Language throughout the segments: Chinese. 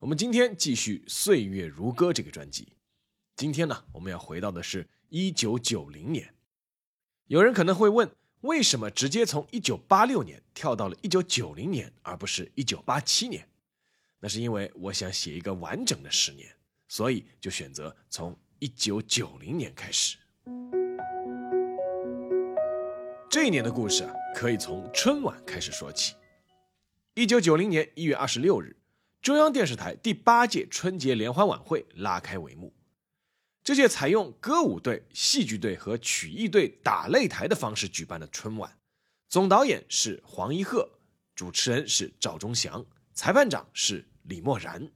我们今天继续《岁月如歌》这个专辑。今天呢，我们要回到的是一九九零年。有人可能会问，为什么直接从一九八六年跳到了一九九零年，而不是一九八七年？那是因为我想写一个完整的十年，所以就选择从一九九零年开始。这一年的故事啊，可以从春晚开始说起。一九九零年一月二十六日，中央电视台第八届春节联欢晚会拉开帷幕。这届采用歌舞队、戏剧队和曲艺队打擂台的方式举办的春晚，总导演是黄一鹤，主持人是赵忠祥，裁判长是李默然。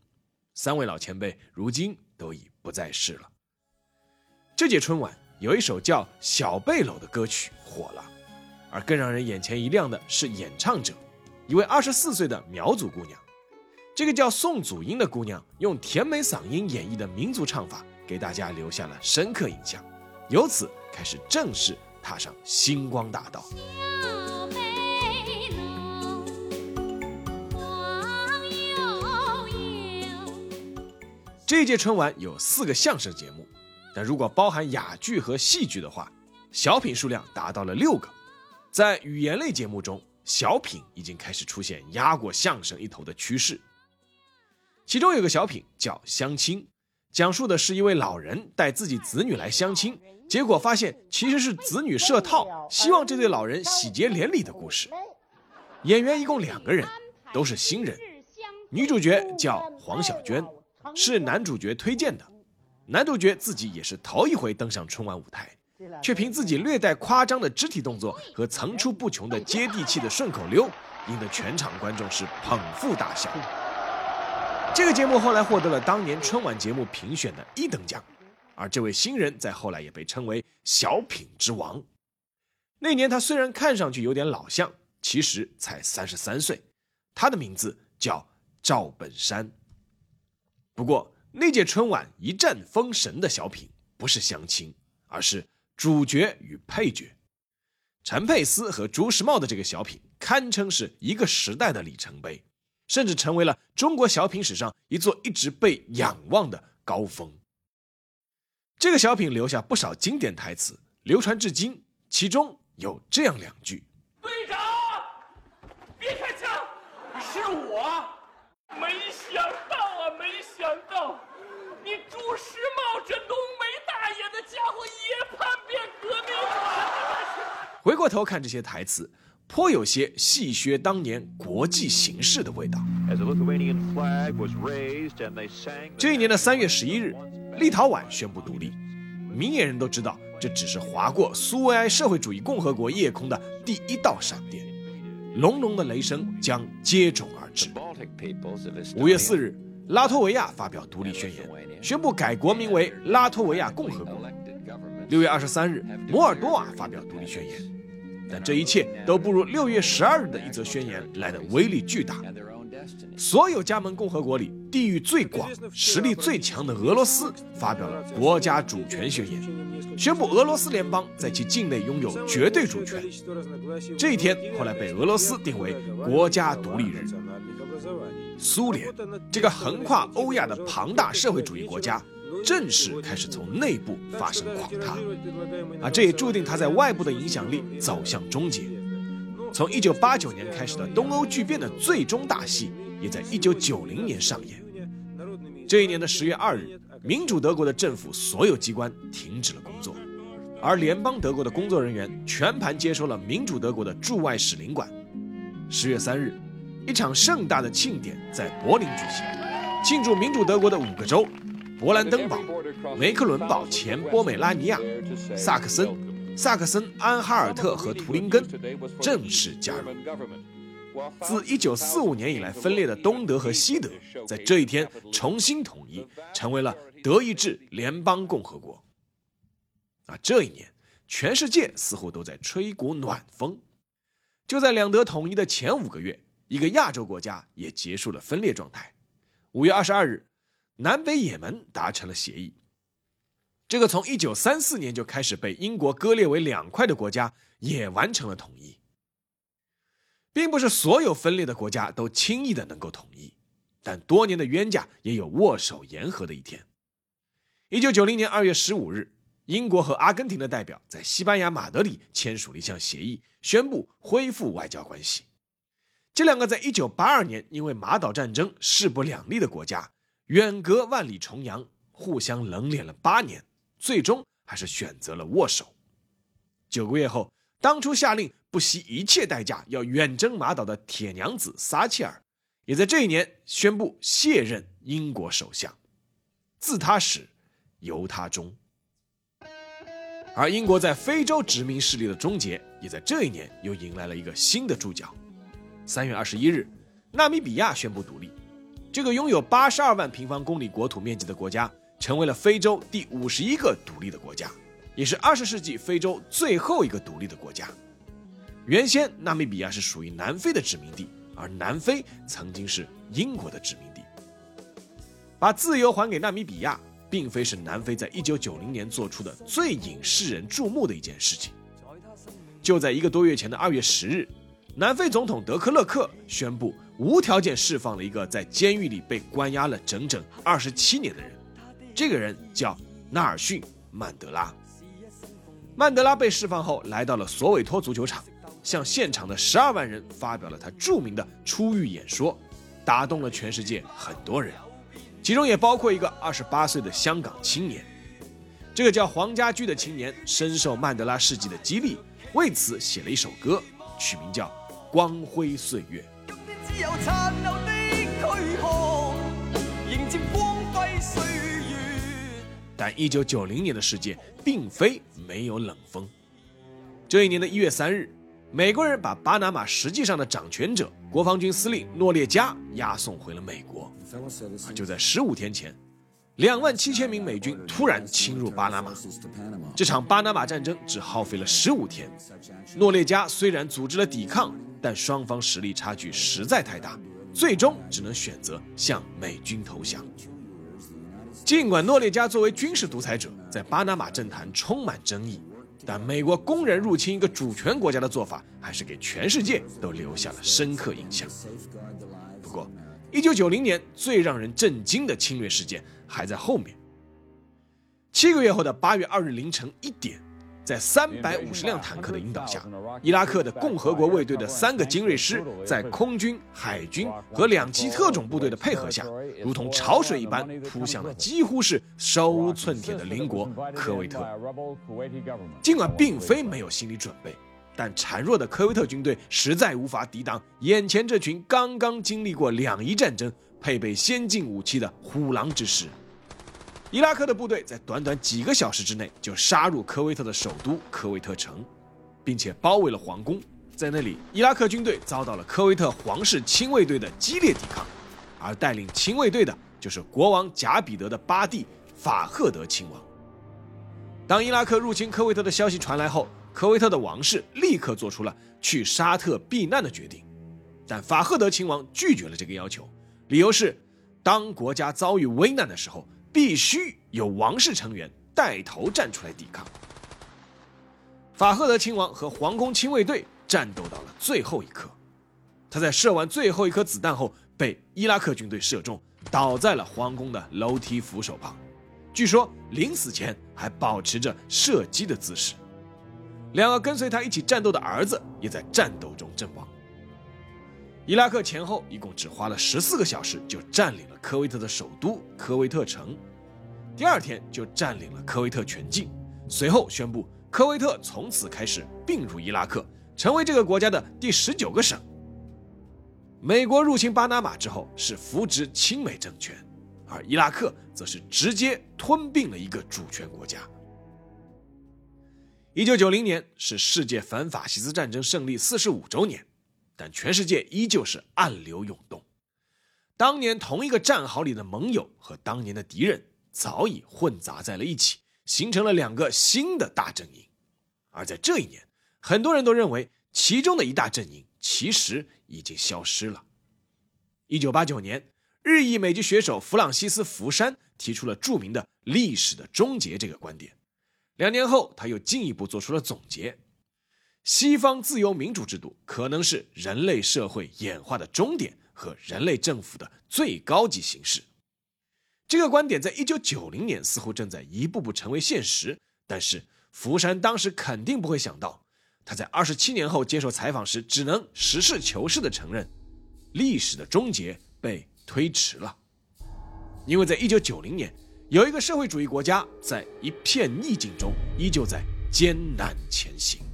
三位老前辈如今都已不在世了。这届春晚有一首叫《小背篓》的歌曲火了。而更让人眼前一亮的是演唱者，一位二十四岁的苗族姑娘。这个叫宋祖英的姑娘，用甜美嗓音演绎的民族唱法，给大家留下了深刻印象。由此开始正式踏上星光大道。这届春晚有四个相声节目，但如果包含哑剧和戏剧的话，小品数量达到了六个。在语言类节目中，小品已经开始出现压过相声一头的趋势。其中有个小品叫《相亲》，讲述的是一位老人带自己子女来相亲，结果发现其实是子女设套，希望这对老人喜结连理的故事。演员一共两个人，都是新人。女主角叫黄小娟，是男主角推荐的。男主角自己也是头一回登上春晚舞台。却凭自己略带夸张的肢体动作和层出不穷的接地气的顺口溜，引得全场观众是捧腹大笑。这个节目后来获得了当年春晚节目评选的一等奖，而这位新人在后来也被称为“小品之王”。那年他虽然看上去有点老相，其实才三十三岁，他的名字叫赵本山。不过那届春晚一战封神的小品不是相亲，而是。主角与配角，陈佩斯和朱时茂的这个小品堪称是一个时代的里程碑，甚至成为了中国小品史上一座一直被仰望的高峰。这个小品留下不少经典台词，流传至今。其中有这样两句：“队长，别开枪，是我，没想到啊，没想到，你朱时茂这浓眉大眼的家伙也叛变革命了。”回过头看这些台词，颇有些戏谑当年国际形势的味道。这一年的三月十一日，立陶宛宣布独立。明眼人都知道，这只是划过苏维埃社会主义共和国夜空的第一道闪电，隆隆的雷声将接踵而至。五月四日，拉脱维亚发表独立宣言，宣布改国名为拉脱维亚共和国。六月二十三日，摩尔多瓦发表独立宣言，但这一切都不如六月十二日的一则宣言来的威力巨大。所有加盟共和国里，地域最广、实力最强的俄罗斯发表了国家主权宣言，宣布俄罗斯联邦在其境内拥有绝对主权。这一天后来被俄罗斯定为国家独立日。苏联这个横跨欧亚的庞大社会主义国家。正式开始从内部发生垮塌，啊，这也注定他在外部的影响力走向终结。从一九八九年开始的东欧剧变的最终大戏，也在一九九零年上演。这一年的十月二日，民主德国的政府所有机关停止了工作，而联邦德国的工作人员全盘接收了民主德国的驻外使领馆。十月三日，一场盛大的庆典在柏林举行，庆祝民主德国的五个州。勃兰登堡、梅克伦堡前波美拉尼亚、萨克森、萨克森安哈尔特和图林根正式加入。自1945年以来分裂的东德和西德，在这一天重新统一，成为了德意志联邦共和国。啊，这一年，全世界似乎都在吹一股暖风。就在两德统一的前五个月，一个亚洲国家也结束了分裂状态。五月二十二日，南北也门达成了协议。这个从1934年就开始被英国割裂为两块的国家，也完成了统一。并不是所有分裂的国家都轻易的能够统一，但多年的冤家也有握手言和的一天。一九九零年二月十五日，英国和阿根廷的代表在西班牙马德里签署了一项协议，宣布恢复外交关系。这两个在一九八二年因为马岛战争势不两立的国家，远隔万里重洋，互相冷脸了八年，最终还是选择了握手。九个月后，当初下令。不惜一切代价要远征马岛的铁娘子撒切尔，也在这一年宣布卸任英国首相。自他始，由他终。而英国在非洲殖民势力的终结，也在这一年又迎来了一个新的注脚。三月二十一日，纳米比亚宣布独立。这个拥有八十二万平方公里国土面积的国家，成为了非洲第五十一个独立的国家，也是二十世纪非洲最后一个独立的国家。原先纳米比亚是属于南非的殖民地，而南非曾经是英国的殖民地。把自由还给纳米比亚，并非是南非在一九九零年做出的最引世人注目的一件事情。就在一个多月前的二月十日，南非总统德克勒克宣布无条件释放了一个在监狱里被关押了整整二十七年的人，这个人叫纳尔逊·曼德拉。曼德拉被释放后，来到了索韦托足球场。向现场的十二万人发表了他著名的出狱演说，打动了全世界很多人，其中也包括一个二十八岁的香港青年。这个叫黄家驹的青年深受曼德拉事迹的激励，为此写了一首歌，取名叫《光辉岁月》。只有残留的躯壳，迎接光辉岁月但一九九零年的世界并非没有冷风。这一年的一月三日。美国人把巴拿马实际上的掌权者国防军司令诺列加押送回了美国。就在十五天前，两万七千名美军突然侵入巴拿马。这场巴拿马战争只耗费了十五天。诺列加虽然组织了抵抗，但双方实力差距实在太大，最终只能选择向美军投降。尽管诺列加作为军事独裁者，在巴拿马政坛充满争议。但美国公然入侵一个主权国家的做法，还是给全世界都留下了深刻印象。不过，一九九零年最让人震惊的侵略事件还在后面。七个月后的八月二日凌晨一点。在三百五十辆坦克的引导下，伊拉克的共和国卫队的三个精锐师，在空军、海军和两栖特种部队的配合下，如同潮水一般扑向了几乎是手无寸铁的邻国科威特。尽管并非没有心理准备，但孱弱的科威特军队实在无法抵挡眼前这群刚刚经历过两伊战争、配备先进武器的虎狼之师。伊拉克的部队在短短几个小时之内就杀入科威特的首都科威特城，并且包围了皇宫。在那里，伊拉克军队遭到了科威特皇室亲卫队的激烈抵抗，而带领亲卫队的就是国王贾彼得的八弟法赫德亲王。当伊拉克入侵科威特的消息传来后，科威特的王室立刻做出了去沙特避难的决定，但法赫德亲王拒绝了这个要求，理由是当国家遭遇危难的时候。必须有王室成员带头站出来抵抗。法赫德亲王和皇宫亲卫队战斗到了最后一刻，他在射完最后一颗子弹后被伊拉克军队射中，倒在了皇宫的楼梯扶手旁。据说临死前还保持着射击的姿势。两个跟随他一起战斗的儿子也在战斗中阵亡。伊拉克前后一共只花了十四个小时就占领了科威特的首都科威特城，第二天就占领了科威特全境，随后宣布科威特从此开始并入伊拉克，成为这个国家的第十九个省。美国入侵巴拿马之后是扶植亲美政权，而伊拉克则是直接吞并了一个主权国家。一九九零年是世界反法西斯战争胜利四十五周年。但全世界依旧是暗流涌动。当年同一个战壕里的盟友和当年的敌人早已混杂在了一起，形成了两个新的大阵营。而在这一年，很多人都认为其中的一大阵营其实已经消失了。一九八九年，日裔美籍学手弗朗西斯·福山提出了著名的“历史的终结”这个观点。两年后，他又进一步做出了总结：西方自由民主制度可能是人类社会演化的终点。和人类政府的最高级形式，这个观点在一九九零年似乎正在一步步成为现实。但是福山当时肯定不会想到，他在二十七年后接受采访时，只能实事求是地承认，历史的终结被推迟了。因为在一九九零年，有一个社会主义国家在一片逆境中，依旧在艰难前行。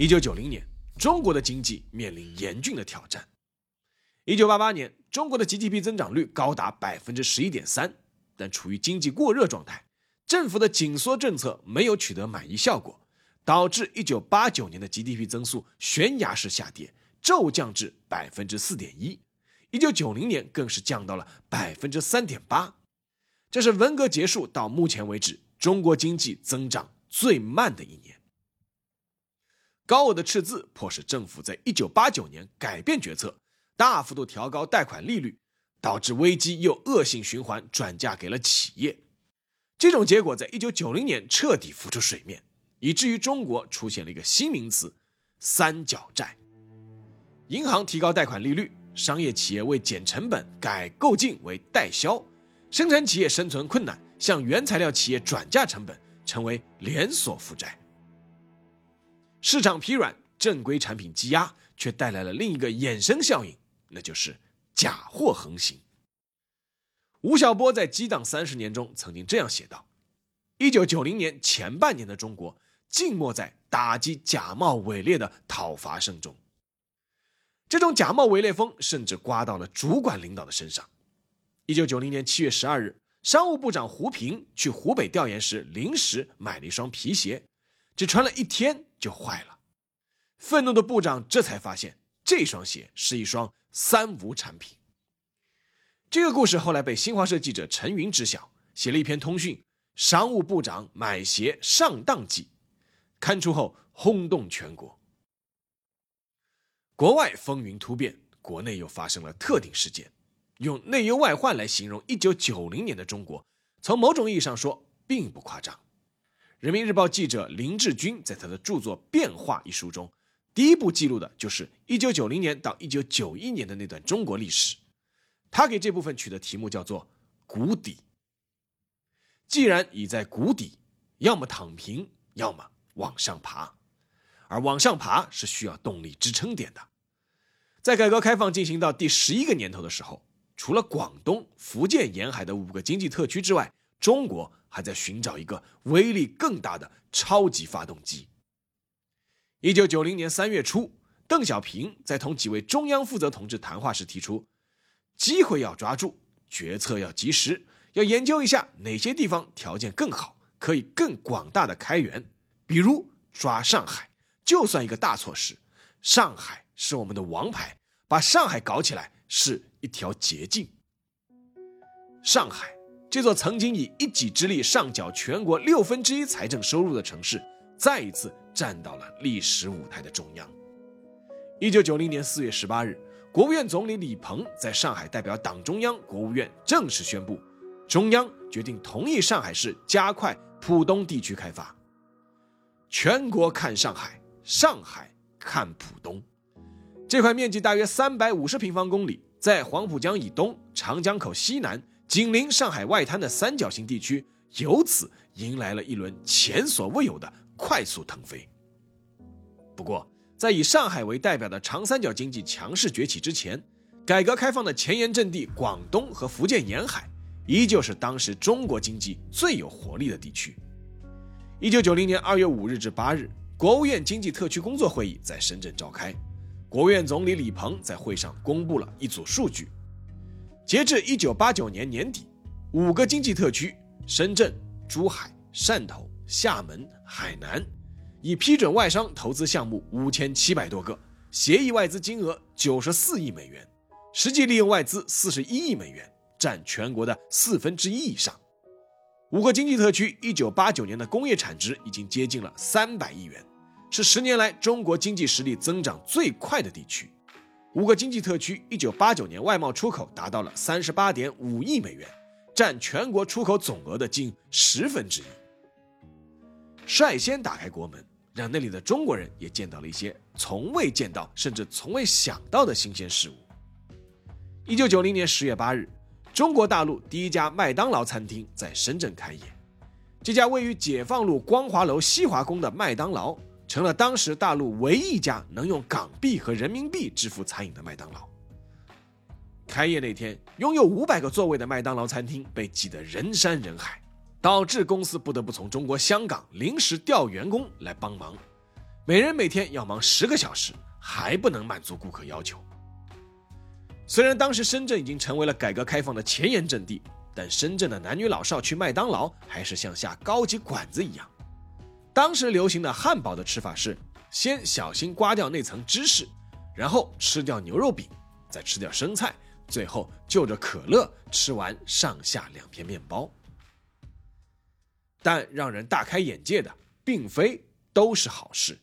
一九九零年。中国的经济面临严峻的挑战。一九八八年，中国的 GDP 增长率高达百分之十一点三，但处于经济过热状态，政府的紧缩政策没有取得满意效果，导致一九八九年的 GDP 增速悬崖式下跌，骤降至百分之四点一。一九九零年更是降到了百分之三点八，这是文革结束到目前为止中国经济增长最慢的一年。高额的赤字迫使政府在1989年改变决策，大幅度调高贷款利率，导致危机又恶性循环转嫁给了企业。这种结果在1990年彻底浮出水面，以至于中国出现了一个新名词“三角债”。银行提高贷款利率，商业企业为减成本改购进为代销，生产企业生存困难，向原材料企业转嫁成本，成为连锁负债。市场疲软，正规产品积压，却带来了另一个衍生效应，那就是假货横行。吴晓波在《激荡三十年》中曾经这样写道：“一九九零年前半年的中国，静默在打击假冒伪劣的讨伐声中。这种假冒伪劣风甚至刮到了主管领导的身上。一九九零年七月十二日，商务部长胡平去湖北调研时，临时买了一双皮鞋。”只穿了一天就坏了，愤怒的部长这才发现这双鞋是一双三无产品。这个故事后来被新华社记者陈云知晓，写了一篇通讯：“商务部长买鞋上当记”，刊出后轰动全国。国外风云突变，国内又发生了特定事件，用内忧外患来形容一九九零年的中国，从某种意义上说并不夸张。人民日报记者林志军在他的著作《变化》一书中，第一部记录的就是1990年到1991年的那段中国历史。他给这部分取的题目叫做“谷底”。既然已在谷底，要么躺平，要么往上爬。而往上爬是需要动力支撑点的。在改革开放进行到第十一个年头的时候，除了广东、福建沿海的五个经济特区之外，中国。还在寻找一个威力更大的超级发动机。一九九零年三月初，邓小平在同几位中央负责同志谈话时提出：机会要抓住，决策要及时，要研究一下哪些地方条件更好，可以更广大的开源。比如抓上海，就算一个大措施，上海是我们的王牌，把上海搞起来是一条捷径。上海。这座曾经以一己之力上缴全国六分之一财政收入的城市，再一次站到了历史舞台的中央。一九九零年四月十八日，国务院总理李鹏在上海代表党中央、国务院正式宣布，中央决定同意上海市加快浦东地区开发。全国看上海，上海看浦东。这块面积大约三百五十平方公里，在黄浦江以东、长江口西南。紧邻上海外滩的三角形地区，由此迎来了一轮前所未有的快速腾飞。不过，在以上海为代表的长三角经济强势崛起之前，改革开放的前沿阵地广东和福建沿海，依旧是当时中国经济最有活力的地区。一九九零年二月五日至八日，国务院经济特区工作会议在深圳召开，国务院总理李鹏在会上公布了一组数据。截至一九八九年年底，五个经济特区——深圳、珠海、汕头、厦门、海南，已批准外商投资项目五千七百多个，协议外资金额九十四亿美元，实际利用外资四十一亿美元，占全国的四分之一以上。五个经济特区一九八九年的工业产值已经接近了三百亿元，是十年来中国经济实力增长最快的地区。五个经济特区一九八九年外贸出口达到了三十八点五亿美元，占全国出口总额的近十分之一。率先打开国门，让那里的中国人也见到了一些从未见到甚至从未想到的新鲜事物。一九九零年十月八日，中国大陆第一家麦当劳餐厅在深圳开业。这家位于解放路光华楼西华宫的麦当劳，成了当时大陆唯一一家能用港币和人民币支付餐饮的麦当劳。开业那天，拥有五百个座位的麦当劳餐厅被挤得人山人海。导致公司不得不从中国香港临时调员工来帮忙，每人每天要忙十个小时，还不能满足顾客要求。虽然当时深圳已经成为了改革开放的前沿阵地，但深圳的男女老少去麦当劳还是像下高级馆子一样。当时流行的汉堡的吃法是：先小心刮掉那层芝士，然后吃掉牛肉饼，再吃掉生菜，最后就着可乐吃完上下两片面包。但让人大开眼界的，并非都是好事。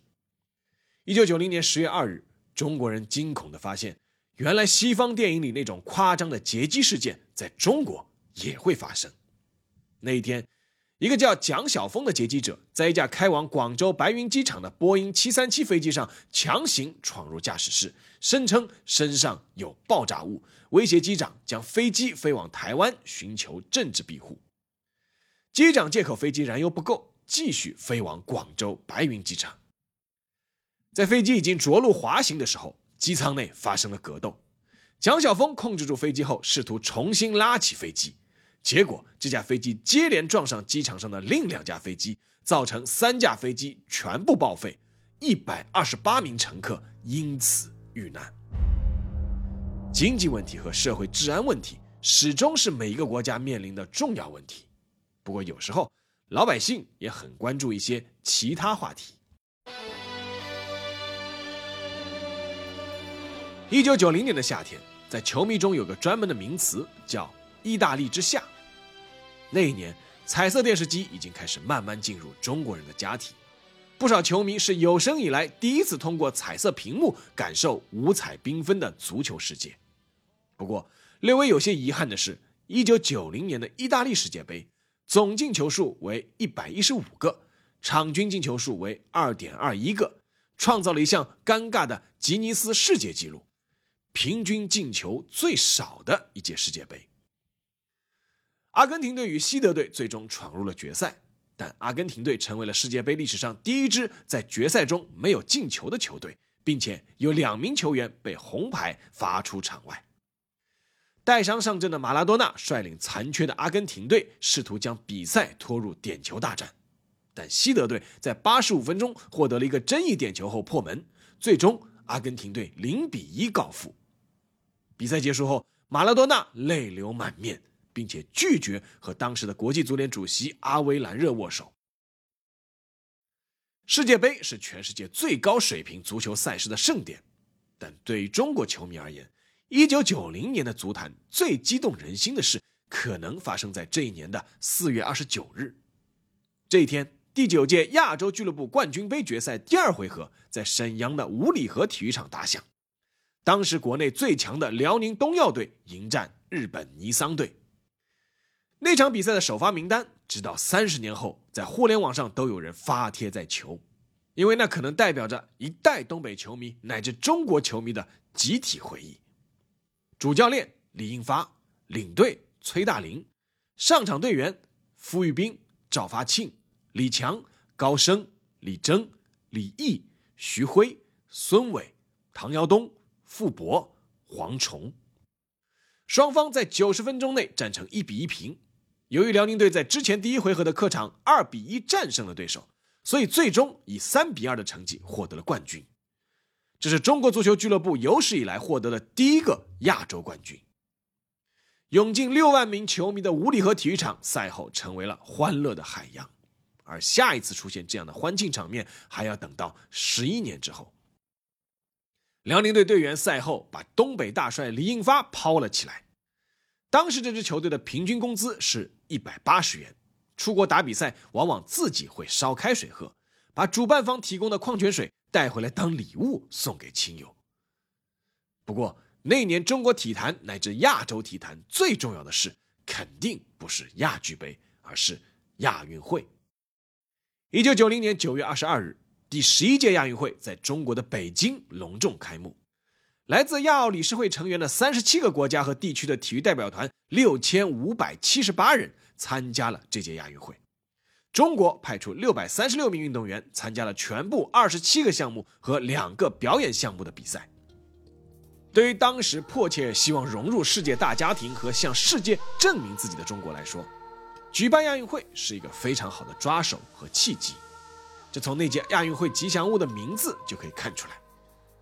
一九九零年十月二日，中国人惊恐地发现，原来西方电影里那种夸张的劫机事件，在中国也会发生。那一天，一个叫蒋晓峰的劫机者，在一架开往广州白云机场的波音七三七飞机上强行闯入驾驶室，声称身上有爆炸物，威胁机长将飞机飞往台湾，寻求政治庇护。机长借口飞机燃油不够，继续飞往广州白云机场。在飞机已经着陆滑行的时候，机舱内发生了格斗。蒋晓峰控制住飞机后，试图重新拉起飞机，结果这架飞机接连撞上机场上的另两架飞机，造成三架飞机全部报废，一百二十八名乘客因此遇难。经济问题和社会治安问题始终是每一个国家面临的重要问题。不过有时候，老百姓也很关注一些其他话题。一九九零年的夏天，在球迷中有个专门的名词叫“意大利之夏”。那一年，彩色电视机已经开始慢慢进入中国人的家庭，不少球迷是有生以来第一次通过彩色屏幕感受五彩缤纷的足球世界。不过，略微有些遗憾的是，一九九零年的意大利世界杯。总进球数为一百一十五个，场均进球数为二点二一个，创造了一项尴尬的吉尼斯世界纪录，平均进球最少的一届世界杯。阿根廷队与西德队最终闯入了决赛，但阿根廷队成为了世界杯历史上第一支在决赛中没有进球的球队，并且有两名球员被红牌罚出场外。带伤上阵的马拉多纳率领残缺的阿根廷队，试图将比赛拖入点球大战，但西德队在八十五分钟获得了一个争议点球后破门，最终阿根廷队零比一告负。比赛结束后，马拉多纳泪流满面，并且拒绝和当时的国际足联主席阿维兰热握手。世界杯是全世界最高水平足球赛事的盛典，但对于中国球迷而言，一九九零年的足坛最激动人心的事，可能发生在这一年的四月二十九日。这一天，第九届亚洲俱乐部冠军杯决赛第二回合在沈阳的五里河体育场打响。当时国内最强的辽宁东药队迎战日本尼桑队。那场比赛的首发名单，直到三十年后，在互联网上都有人发帖在求，因为那可能代表着一代东北球迷乃至中国球迷的集体回忆。主教练李英发，领队崔大林，上场队员傅玉斌、赵发庆、李强、高升、李征、李毅、徐辉、孙伟、唐尧东、傅博、黄崇。双方在九十分钟内战成一比一平。由于辽宁队在之前第一回合的客场二比一战胜了对手，所以最终以三比二的成绩获得了冠军。这是中国足球俱乐部有史以来获得的第一个亚洲冠军。涌进六万名球迷的五里河体育场赛后成为了欢乐的海洋，而下一次出现这样的欢庆场面，还要等到十一年之后。辽宁队队员赛后把东北大帅李应发抛了起来。当时这支球队的平均工资是一百八十元，出国打比赛往往自己会烧开水喝，把主办方提供的矿泉水带回来当礼物送给亲友。不过那年中国体坛乃至亚洲体坛最重要的事，肯定不是亚俱杯，而是亚运会。一九九零年九月二十二日。第十一届亚运会在中国的北京隆重开幕，来自亚奥理事会成员的三十七个国家和地区的体育代表团六千五百七十八人参加了这届亚运会。中国派出六百三十六名运动员参加了全部二十七个项目和两个表演项目的比赛。对于当时迫切希望融入世界大家庭和向世界证明自己的中国来说，举办亚运会是一个非常好的抓手和契机。就从那届亚运会吉祥物的名字就可以看出来，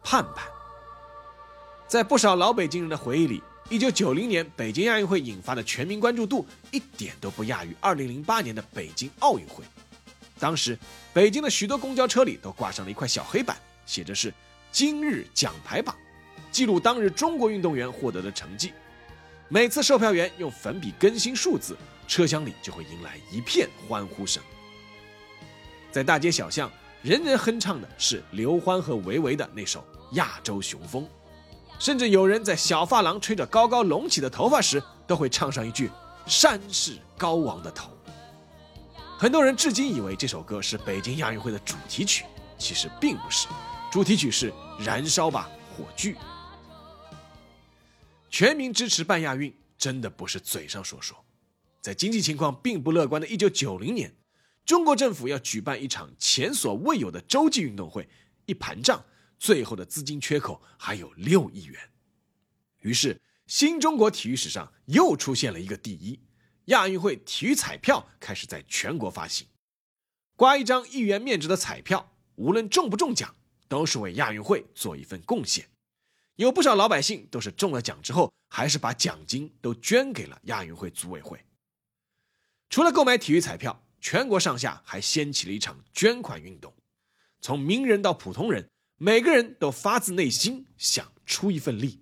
盼盼。在不少老北京人的回忆里，一九九零年北京亚运会引发的全民关注度一点都不亚于二零零八年的北京奥运会。当时，北京的许多公交车里都挂上了一块小黑板，写着是“今日奖牌榜”，记录当日中国运动员获得的成绩。每次售票员用粉笔更新数字，车厢里就会迎来一片欢呼声。在大街小巷，人人哼唱的是刘欢和维维的那首《亚洲雄风》，甚至有人在小发廊吹着高高隆起的头发时，都会唱上一句“山是高王的头”。很多人至今以为这首歌是北京亚运会的主题曲，其实并不是，主题曲是《燃烧吧火炬》。全民支持办亚运，真的不是嘴上说说。在经济情况并不乐观的1990年。中国政府要举办一场前所未有的洲际运动会，一盘账，最后的资金缺口还有六亿元。于是，新中国体育史上又出现了一个第一：亚运会体育彩票开始在全国发行，刮一张一元面值的彩票，无论中不中奖，都是为亚运会做一份贡献。有不少老百姓都是中了奖之后，还是把奖金都捐给了亚运会组委会。除了购买体育彩票。全国上下还掀起了一场捐款运动，从名人到普通人，每个人都发自内心想出一份力。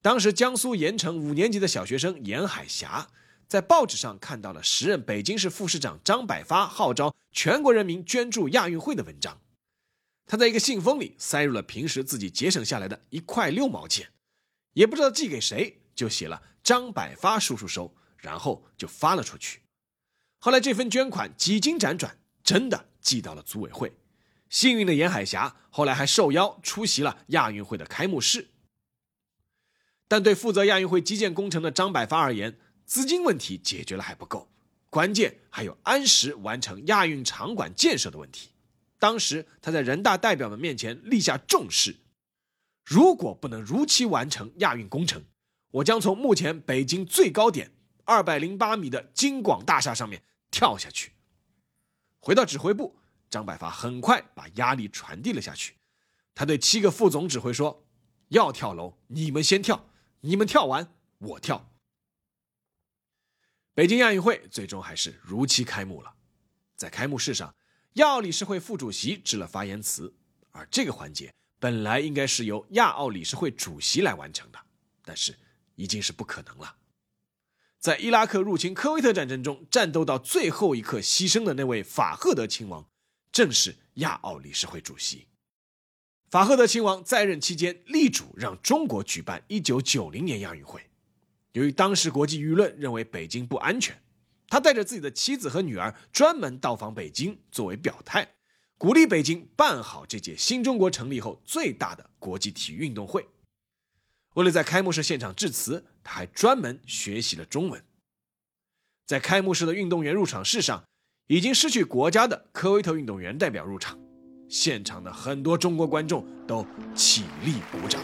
当时江苏盐城五年级的小学生严海霞，在报纸上看到了时任北京市副市长张百发号召全国人民捐助亚运会的文章，他在一个信封里塞入了平时自己节省下来的一块六毛钱，也不知道寄给谁，就写了“张百发叔叔收”，然后就发了出去。后来这份捐款几经辗转，真的寄到了组委会。幸运的严海霞后来还受邀出席了亚运会的开幕式。但对负责亚运会基建工程的张百发而言，资金问题解决了还不够，关键还有按时完成亚运场馆建设的问题。当时他在人大代表们面前立下重誓：如果不能如期完成亚运工程，我将从目前北京最高点二百零八米的京广大厦上面。跳下去。回到指挥部，张百发很快把压力传递了下去。他对七个副总指挥说：“要跳楼，你们先跳，你们跳完，我跳。”北京亚运会最终还是如期开幕了。在开幕式上，亚奥理事会副主席致了发言词，而这个环节本来应该是由亚奥理事会主席来完成的，但是已经是不可能了。在伊拉克入侵科威特战争中战斗到最后一刻牺牲的那位法赫德亲王，正是亚奥理事会主席。法赫德亲王在任期间力主让中国举办1990年亚运会。由于当时国际舆论认为北京不安全，他带着自己的妻子和女儿专门到访北京，作为表态，鼓励北京办好这届新中国成立后最大的国际体育运动会。为了在开幕式现场致辞，他还专门学习了中文。在开幕式的运动员入场式上，已经失去国家的科威特运动员代表入场，现场的很多中国观众都起立鼓掌。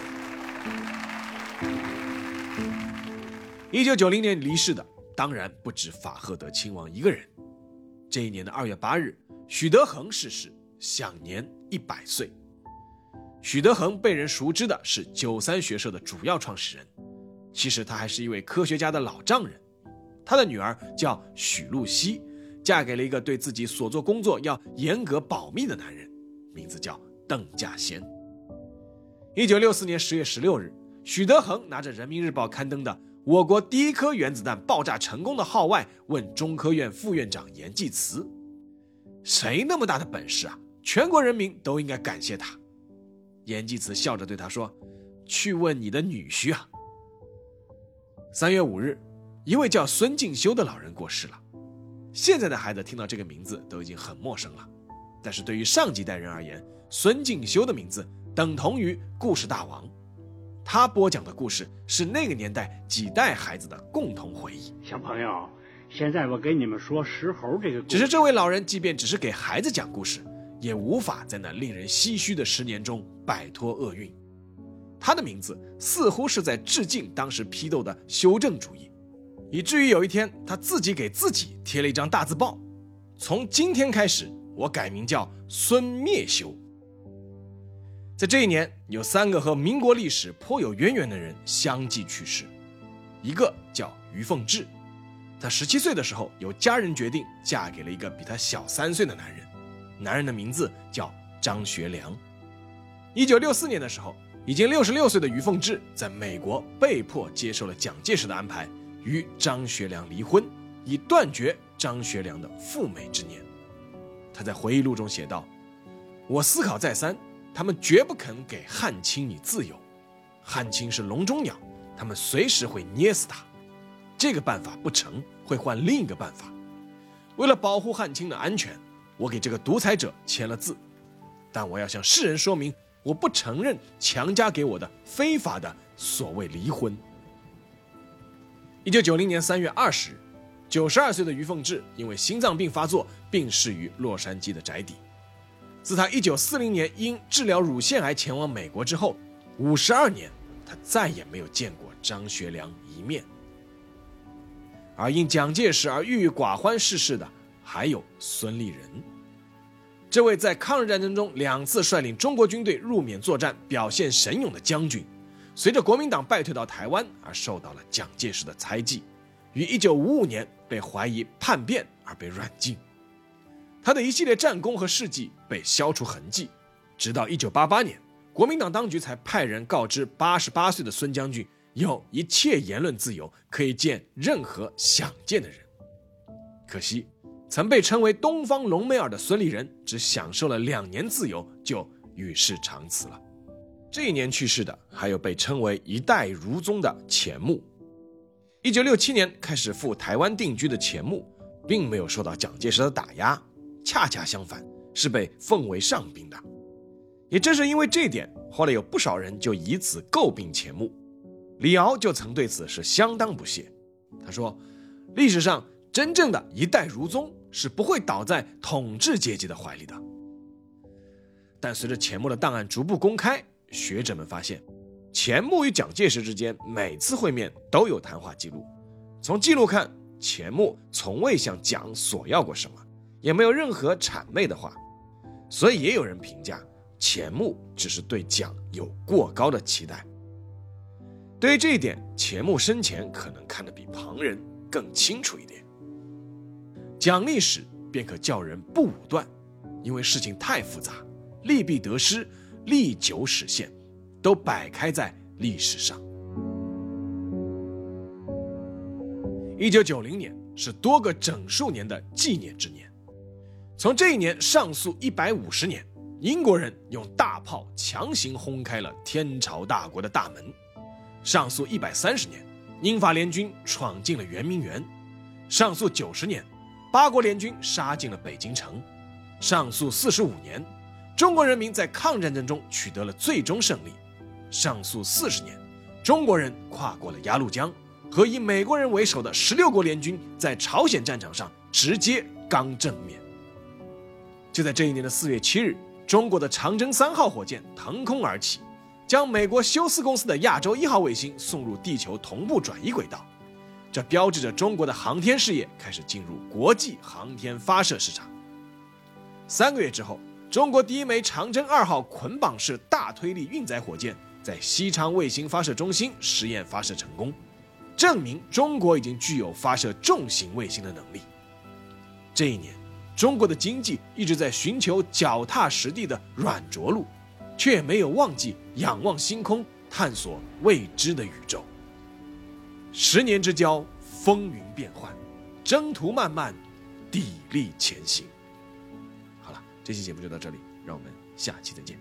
一九九零年离世的当然不止法赫德亲王一个人。这一年的二月八日，许德珩逝世，享年一百岁。许德珩被人熟知的是九三学社的主要创始人，其实他还是一位科学家的老丈人。他的女儿叫许露西，嫁给了一个对自己所做工作要严格保密的男人，名字叫邓稼先。一九六四年十月十六日，许德珩拿着《人民日报》刊登的“我国第一颗原子弹爆炸成功”的号外，问中科院副院长严济慈：“谁那么大的本事啊？全国人民都应该感谢他。”严济慈笑着对他说：“去问你的女婿啊。”三月五日，一位叫孙敬修的老人过世了。现在的孩子听到这个名字都已经很陌生了，但是对于上几代人而言，孙敬修的名字等同于故事大王。他播讲的故事是那个年代几代孩子的共同回忆。小朋友，现在我给你们说石猴这个故事。只是这位老人，即便只是给孩子讲故事，也无法在那令人唏嘘的十年中摆脱厄运。他的名字似乎是在致敬当时批斗的修正主义。以至于有一天，他自己给自己贴了一张大字报：“从今天开始，我改名叫孙灭修。”在这一年，有三个和民国历史颇有渊源的人相继去世。一个叫于凤至，他十七岁的时候，由家人决定嫁给了一个比他小三岁的男人，男人的名字叫张学良。一九六四年的时候，已经六十六岁的于凤至在美国被迫接受了蒋介石的安排。与张学良离婚，以断绝张学良的赴美之念。他在回忆录中写道：“我思考再三，他们绝不肯给汉卿你自由。汉卿是笼中鸟，他们随时会捏死他。这个办法不成，会换另一个办法。为了保护汉卿的安全，我给这个独裁者签了字。但我要向世人说明，我不承认强加给我的非法的所谓离婚。”一九九零年三月二十日，九十二岁的于凤至因为心脏病发作病逝于洛杉矶的宅邸。自他一九四零年因治疗乳腺癌前往美国之后，五十二年他再也没有见过张学良一面。而因蒋介石而郁郁寡欢逝世的还有孙立人。这位在抗日战争中两次率领中国军队入缅作战、表现神勇的将军。随着国民党败退到台湾，而受到了蒋介石的猜忌，于1955年被怀疑叛变而被软禁。他的一系列战功和事迹被消除痕迹，直到1988年，国民党当局才派人告知88岁的孙将军有一切言论自由，可以见任何想见的人。可惜，曾被称为“东方隆美尔”的孙立人，只享受了两年自由，就与世长辞了。这一年去世的还有被称为“一代儒宗”的钱穆。一九六七年开始赴台湾定居的钱穆，并没有受到蒋介石的打压，恰恰相反，是被奉为上宾的。也正是因为这点，后来有不少人就以此诟病钱穆。李敖就曾对此是相当不屑。他说：“历史上真正的一代儒宗是不会倒在统治阶级的怀里的。”但随着钱穆的档案逐步公开，学者们发现，钱穆与蒋介石之间每次会面都有谈话记录。从记录看，钱穆从未向蒋索要过什么，也没有任何谄媚的话。所以也有人评价，钱穆只是对蒋有过高的期待。对于这一点，钱穆生前可能看得比旁人更清楚一点。讲历史便可叫人不武断，因为事情太复杂，利弊得失。历久史现，都摆开在历史上。一九九零年是多个整数年的纪念之年。从这一年上溯一百五十年，英国人用大炮强行轰开了天朝大国的大门；上溯一百三十年，英法联军闯进了圆明园；上溯九十年，八国联军杀进了北京城；上溯四十五年。中国人民在抗战争中取得了最终胜利。上溯四十年，中国人跨过了鸭绿江，和以美国人为首的十六国联军在朝鲜战场上直接刚正面。就在这一年的四月七日，中国的长征三号火箭腾空而起，将美国休斯公司的亚洲一号卫星送入地球同步转移轨道。这标志着中国的航天事业开始进入国际航天发射市场。三个月之后。中国第一枚长征二号捆绑式大推力运载火箭在西昌卫星发射中心实验发射成功，证明中国已经具有发射重型卫星的能力。这一年，中国的经济一直在寻求脚踏实地的软着陆，却没有忘记仰望星空，探索未知的宇宙。十年之交，风云变幻，征途漫漫，砥砺前行。这期节目就到这里，让我们下期再见。